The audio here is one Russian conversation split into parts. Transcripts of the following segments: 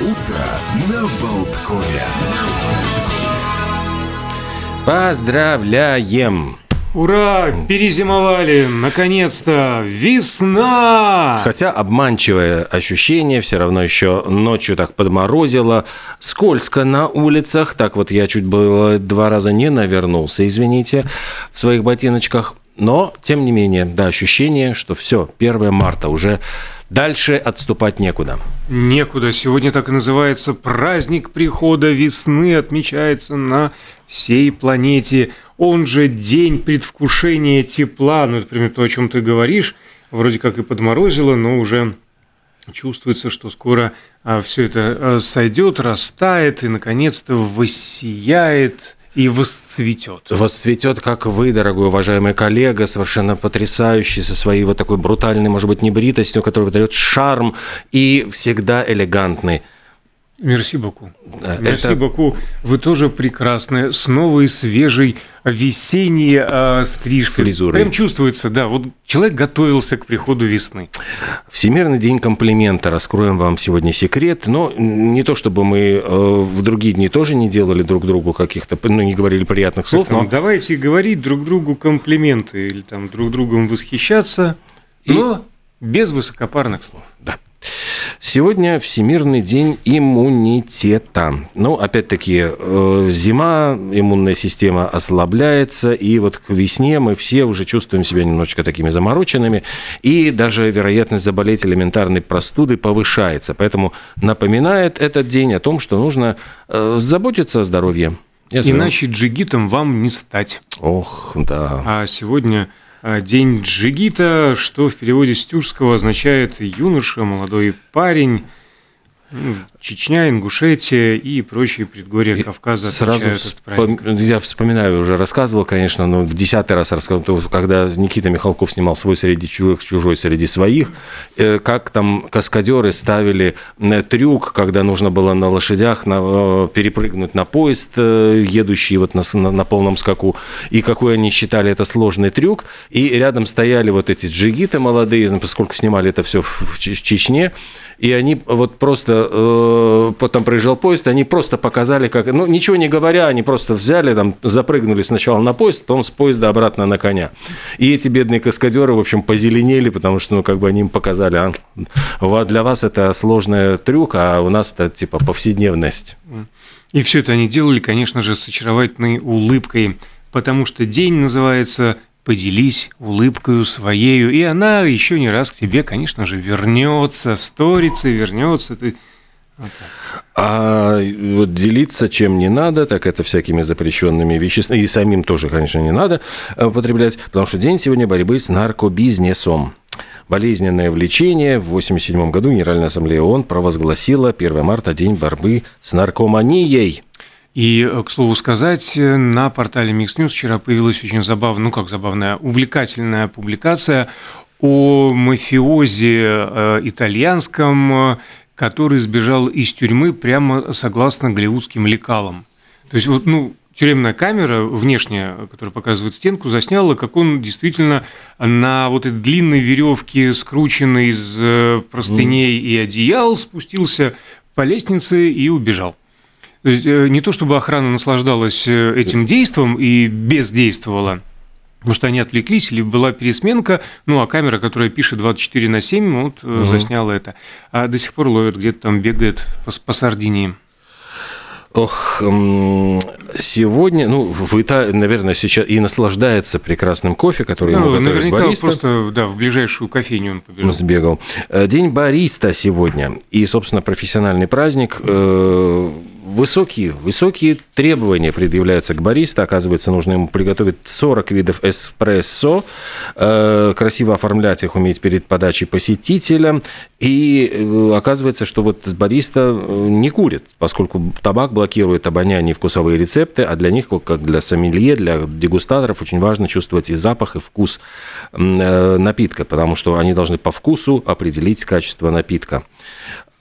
утро на Болткове. Поздравляем! Ура! Перезимовали! Наконец-то! Весна! Хотя обманчивое ощущение, все равно еще ночью так подморозило, скользко на улицах. Так вот я чуть было два раза не навернулся, извините, в своих ботиночках. Но, тем не менее, да, ощущение, что все, 1 марта уже дальше отступать некуда. Некуда. Сегодня так и называется праздник прихода весны, отмечается на всей планете. Он же день предвкушения тепла. Ну, например, то, о чем ты говоришь, вроде как и подморозило, но уже чувствуется, что скоро а, все это а, сойдет, растает и, наконец-то, воссияет и восцветет. Восцветет, как вы, дорогой уважаемый коллега, совершенно потрясающий, со своей вот такой брутальной, может быть, небритостью, которая дает шарм и всегда элегантный. Мерси Баку. Мерси это... Баку. Вы тоже прекрасны. С новой, свежей, весенней э, стрижкой. Фризурой. Прям чувствуется, да. Вот человек готовился к приходу весны. Всемирный день комплимента. Раскроем вам сегодня секрет. Но не то, чтобы мы э, в другие дни тоже не делали друг другу каких-то, ну, не говорили приятных слов. но... Давайте говорить друг другу комплименты или там друг другом восхищаться, И... но без высокопарных слов. Да. Сегодня Всемирный день иммунитета. Ну, опять-таки, э, зима, иммунная система ослабляется, и вот к весне мы все уже чувствуем себя немножечко такими замороченными, и даже вероятность заболеть элементарной простудой повышается. Поэтому напоминает этот день о том, что нужно э, заботиться о здоровье. Иначе джигитом вам не стать. Ох, да. А сегодня день джигита, что в переводе с тюркского означает юноша, молодой парень. Ну, Чечня, Ингушетия и прочие предгорья Кавказа Сразу вспом... Я вспоминаю, уже рассказывал, конечно, но в десятый раз рассказывал, когда Никита Михалков снимал свой среди чужих, чужой среди своих, э, как там каскадеры ставили э, трюк, когда нужно было на лошадях на, э, перепрыгнуть на поезд, едущий вот на, на, на полном скаку, и какой они считали это сложный трюк, и рядом стояли вот эти джигиты молодые, поскольку снимали это все в Чечне, и они вот просто, э, потом проезжал поезд, они просто показали, как, ну, ничего не говоря, они просто взяли, там, запрыгнули сначала на поезд, потом с поезда обратно на коня. И эти бедные каскадеры, в общем, позеленели, потому что, ну, как бы они им показали, а для вас это сложный трюк, а у нас это, типа, повседневность. И все это они делали, конечно же, с очаровательной улыбкой, потому что день называется поделись улыбкою своею, и она еще не раз к тебе, конечно же, вернется, сторится, вернется. Ты... Вот а вот делиться чем не надо, так это всякими запрещенными веществами, и самим тоже, конечно, не надо употреблять, потому что день сегодня борьбы с наркобизнесом. Болезненное влечение. В 1987 году Генеральная Ассамблея ООН провозгласила 1 марта День борьбы с наркоманией. И, э, к слову сказать, э, на портале Mix News вчера появилась очень забавная, ну как забавная, увлекательная публикация о мафиозе э, итальянском, который сбежал из тюрьмы прямо согласно голливудским лекалам. То есть вот, ну, тюремная камера внешняя, которая показывает стенку, засняла, как он действительно на вот этой длинной веревке, скрученной из простыней и одеял, спустился по лестнице и убежал. То есть э, не то чтобы охрана наслаждалась э, этим действом и бездействовала, Потому что они отвлеклись, или была пересменка, ну, а камера, которая пишет 24 на 7, вот угу. засняла это. А до сих пор ловят, где-то там бегает по, по Сардинии. Ох, сегодня, ну, в Италии, наверное, сейчас и наслаждается прекрасным кофе, который ну, ему наверняка бариста. просто, да, в ближайшую кофейню он побежал. Сбегал. День бариста сегодня. И, собственно, профессиональный праздник высокие, высокие требования предъявляются к бариста. Оказывается, нужно ему приготовить 40 видов эспрессо, э, красиво оформлять их, уметь перед подачей посетителям. И э, оказывается, что вот бариста э, не курит, поскольку табак блокирует обоняние и вкусовые рецепты, а для них, как для сомелье, для дегустаторов, очень важно чувствовать и запах, и вкус напитка, потому что они должны по вкусу определить качество напитка.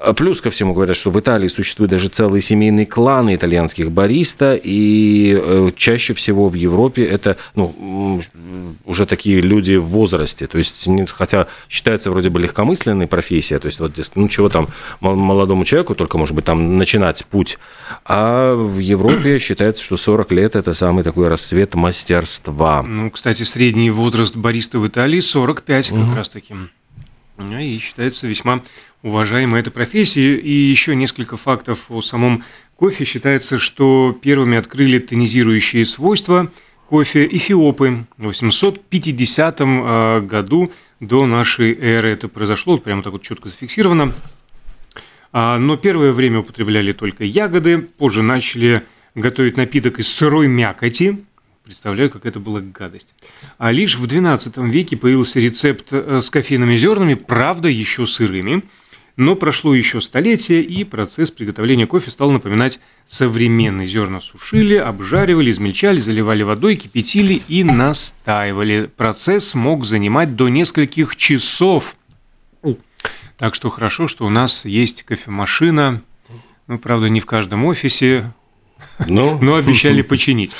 А плюс ко всему говорят, что в Италии существуют даже целые семейные кланы итальянских бариста, и э, чаще всего в Европе это ну, уже такие люди в возрасте. То есть, хотя считается вроде бы легкомысленной профессия, то есть вот ну чего там молодому человеку только, может быть, там начинать путь. А в Европе считается, что 40 лет – это самый такой расцвет мастерства. Ну, кстати, средний возраст бариста в Италии 45 угу. как раз таки. И считается весьма уважаемой этой профессии. И еще несколько фактов о самом кофе. Считается, что первыми открыли тонизирующие свойства кофе эфиопы в 850 э, году до нашей эры. Это произошло, прямо так вот четко зафиксировано. А, но первое время употребляли только ягоды, позже начали готовить напиток из сырой мякоти, Представляю, как это была гадость. А лишь в XII веке появился рецепт э, с кофейными зернами, правда, еще сырыми. Но прошло еще столетие, и процесс приготовления кофе стал напоминать современный. Зерна сушили, обжаривали, измельчали, заливали водой, кипятили и настаивали. Процесс мог занимать до нескольких часов. Так что хорошо, что у нас есть кофемашина. Ну, правда, не в каждом офисе, ну. но обещали починить.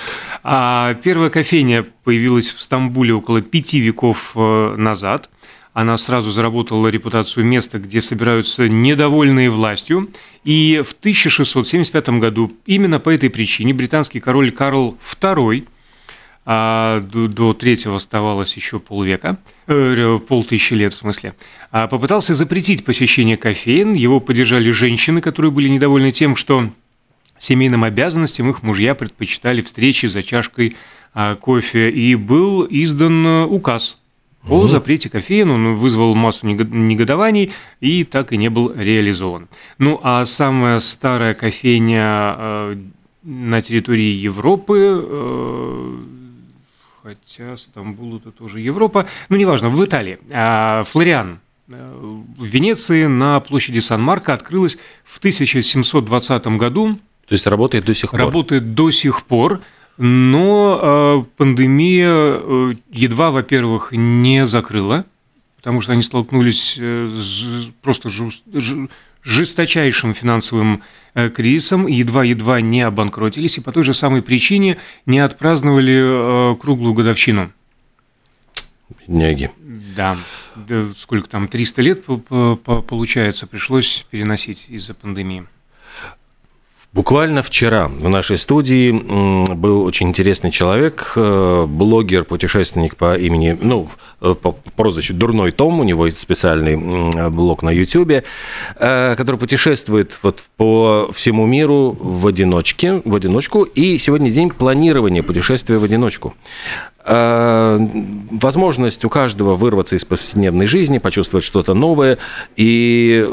А первая кофейня появилась в Стамбуле около пяти веков э, назад. Она сразу заработала репутацию места, где собираются недовольные властью. И в 1675 году именно по этой причине британский король Карл II а до, до третьего оставалось еще полвека, э, полтысячи лет в смысле, а попытался запретить посещение кофеин. Его поддержали женщины, которые были недовольны тем, что семейным обязанностям их мужья предпочитали встречи за чашкой а, кофе, и был издан э, указ о запрете кофеина, он вызвал массу негодований и так и не был реализован. Ну а самая старая кофейня э, на территории Европы, э, хотя Стамбул это тоже Европа, ну неважно, в Италии, а, Флориан, в Венеции на площади Сан-Марко открылась в 1720 году то есть работает до сих пор? Работает до сих пор, но э, пандемия э, едва, во-первых, не закрыла, потому что они столкнулись э, с просто жест, жесточайшим финансовым кризисом, едва-едва не обанкротились, и по той же самой причине не отпраздновали круглую годовщину. Бедняги. Да. Сколько там, 300 лет, получается, пришлось переносить из-за пандемии. Буквально вчера в нашей студии был очень интересный человек, э, блогер, путешественник по имени, ну, э, по прозвищу Дурной Том, у него специальный блог на YouTube, э, который путешествует вот по всему миру в одиночке, в одиночку, и сегодня день планирования путешествия в одиночку. Э, возможность у каждого вырваться из повседневной жизни, почувствовать что-то новое. И,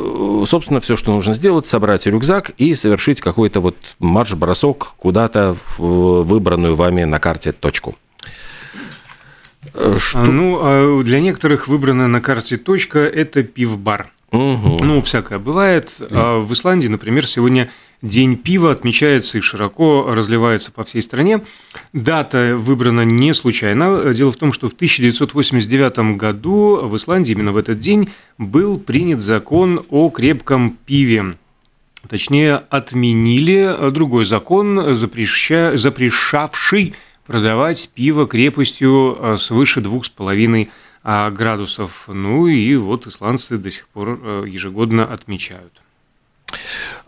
собственно, все, что нужно сделать, собрать рюкзак и совершить какой-то вот марш-бросок куда-то в выбранную вами на карте точку. Э, что... Ну, а для некоторых выбранная на карте точка – это пивбар. Угу. Ну, всякое бывает. А в Исландии, например, сегодня День пива отмечается и широко разливается по всей стране. Дата выбрана не случайно. Дело в том, что в 1989 году в Исландии именно в этот день был принят закон о крепком пиве. Точнее, отменили другой закон, запреща... запрещавший продавать пиво крепостью э, свыше 2,5 а, градусов. Ну и вот исландцы до сих пор э, ежегодно отмечают.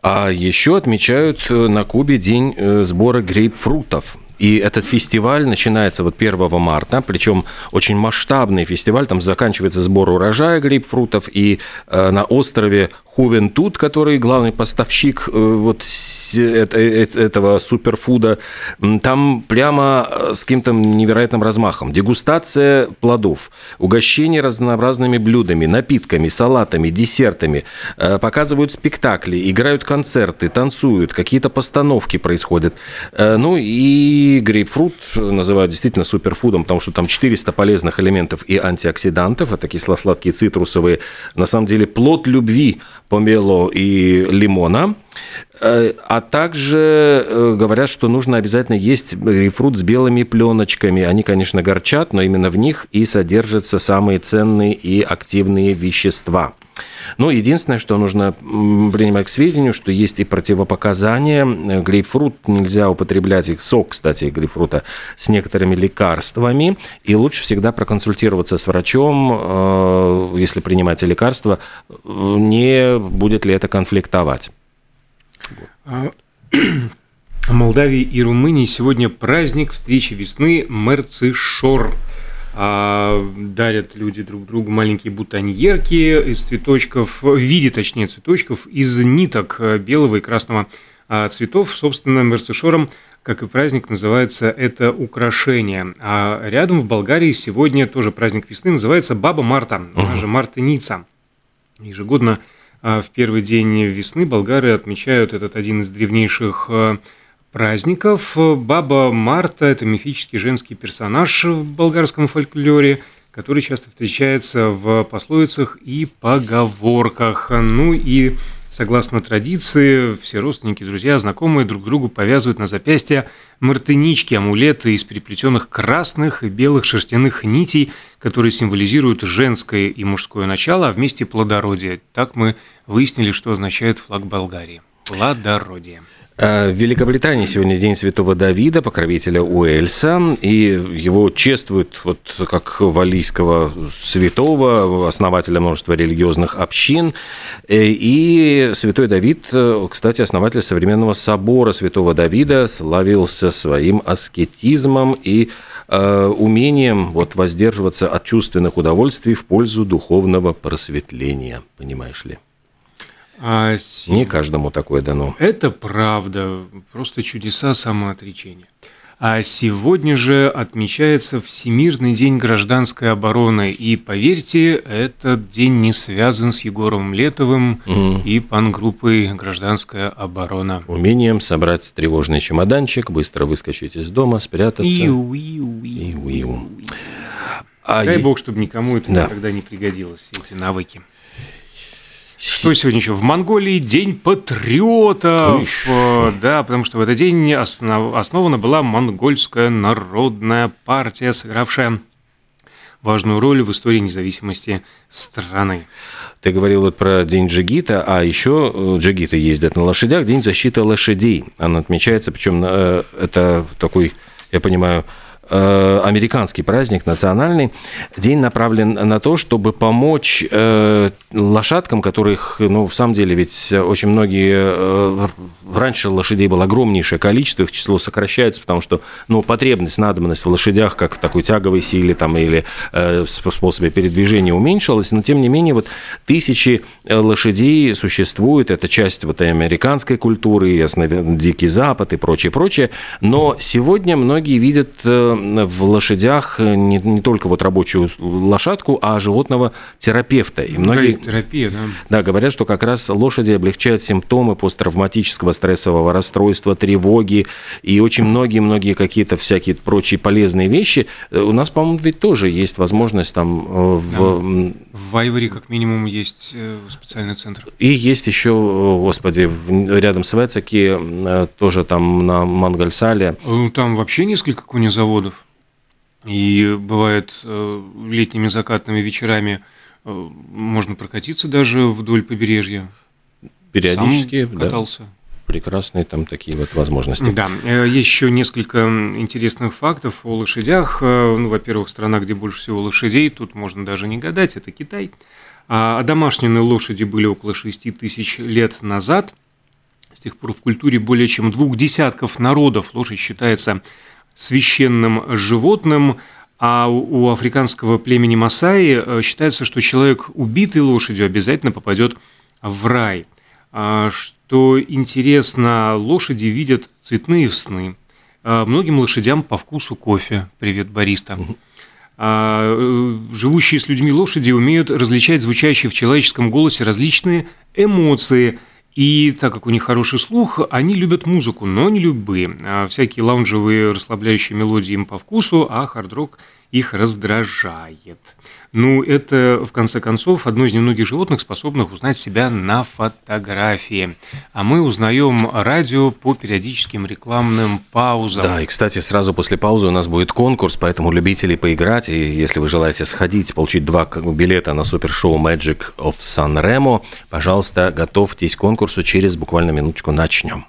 А еще отмечают э, на Кубе день э, сбора грейпфрутов. И этот фестиваль начинается вот 1 марта, причем очень масштабный фестиваль, там заканчивается сбор урожая грейпфрутов, и э, на острове Хувентут, который главный поставщик вот этого суперфуда, там прямо э, с каким-то невероятным размахом. Дегустация плодов, угощение разнообразными блюдами, напитками, салатами, десертами. Э, показывают спектакли, играют концерты, танцуют, какие-то постановки происходят. Ну и грейпфрут называют действительно суперфудом, потому что там 400 полезных элементов и антиоксидантов, это кисло-сладкие цитрусовые. На самом деле плод любви помело и лимона – Э, а также э, говорят, что нужно обязательно есть грейпфрут с белыми пленочками. Они, конечно, горчат, но именно в них и содержатся самые ценные и активные вещества – Но единственное, что нужно принимать к сведению, что есть и противопоказания. Грейпфрут нельзя употреблять, их сок, кстати, грейпфрута, с некоторыми лекарствами. И лучше всегда проконсультироваться с врачом, э, если принимаете лекарства, не будет ли это конфликтовать. А, в Молдавии и Румынии сегодня праздник встречи весны Мерцишор а, дарят люди друг другу маленькие бутоньерки из цветочков, в виде, точнее, цветочков, из ниток э, белого и красного а, цветов. Собственно, мерсешором, как и праздник, называется это украшение. А рядом в Болгарии сегодня тоже праздник весны, называется Баба Марта, она же Мартыница. Ежегодно в первый день весны болгары отмечают этот один из древнейших э, праздников. Баба Марта – это мифический женский персонаж в болгарском фольклоре, который часто встречается в пословицах и поговорках. Ну и Согласно традиции, все родственники, друзья, знакомые друг другу повязывают на запястье мартынички, амулеты из переплетенных красных и белых шерстяных нитей, которые символизируют женское и мужское начало, а вместе плодородие. Так мы выяснили, что означает флаг Болгарии. Плодородие. Э, в Великобритании сегодня День Святого Давида, покровителя Уэльса, и его чествуют вот как валийского святого, основателя множества религиозных общин. Э, и Святой Давид, э, кстати, основатель современного собора Святого Давида, славился своим аскетизмом и умением вот воздерживаться от чувственных удовольствий в пользу духовного просветления, понимаешь ли? А. Не каждому такое дано. Это правда, просто чудеса самоотречения. А сегодня же отмечается Всемирный день гражданской обороны. И поверьте, этот день не связан с Егором Летовым угу. и пангруппой «Гражданская оборона». Умением собрать тревожный чемоданчик, быстро выскочить из дома, спрятаться. Иу, иу, иу, иу. А Дай е... бог, чтобы никому это да. никогда не пригодилось, эти навыки. Что сегодня еще? В Монголии День патриотов. Э, да, потому что в этот день основ... основана была Монгольская народная партия, сыгравшая важную роль в истории независимости страны. Ты говорил вот про День джигита, а еще э, джигиты ездят на лошадях. День защиты лошадей. Он отмечается, причем э, это такой, я понимаю, американский праздник национальный. День направлен на то, чтобы помочь э, лошадкам, которых, ну, в самом деле, ведь очень многие... Э, раньше лошадей было огромнейшее количество, их число сокращается, потому что, ну, потребность, надобность в лошадях, как в такой тяговой силе там, или э, способе передвижения уменьшилась, но, тем не менее, вот тысячи лошадей существуют, это часть вот американской культуры, ясно, Дикий Запад и прочее, прочее, но сегодня многие видят в лошадях не, не только вот рабочую лошадку, а животного терапевта. И многие, терапия, да. Да, говорят, что как раз лошади облегчают симптомы посттравматического стрессового расстройства, тревоги и очень многие-многие какие-то всякие прочие полезные вещи. Э, у нас, по-моему, ведь тоже есть возможность там э, в... Да. В Вайваре как минимум есть э, специальный центр. И есть еще, господи, рядом с Вецаки, тоже там на Мангальсале. Там вообще несколько конезаводов и бывает э, летними закатными вечерами э, можно прокатиться даже вдоль побережья. Периодически, Сам катался. Да. Прекрасные там такие вот возможности. Да, э, есть еще несколько интересных фактов о лошадях. Ну, во-первых, страна, где больше всего лошадей, тут можно даже не гадать, это Китай. А домашние лошади были около 6 тысяч лет назад. С тех пор в культуре более чем двух десятков народов лошадь считается священным животным, а у африканского племени Масаи э, считается, что человек, убитый лошадью, обязательно попадет в рай. А, что интересно, лошади видят цветные сны. А, многим лошадям по вкусу кофе. Привет, бариста. А, э, живущие с людьми лошади умеют различать звучащие в человеческом голосе различные эмоции – и так как у них хороший слух, они любят музыку, но не любые. А всякие лаунжевые расслабляющие мелодии им по вкусу, а хард-рок их раздражает. Ну, это, в конце концов, одно из немногих животных, способных узнать себя на фотографии. А мы узнаем радио по периодическим рекламным паузам. Да, и, кстати, сразу после паузы у нас будет конкурс, поэтому любители поиграть, и если вы желаете сходить, получить два билета на супершоу Magic of San Remo, пожалуйста, готовьтесь к конкурсу, через буквально минуточку начнем.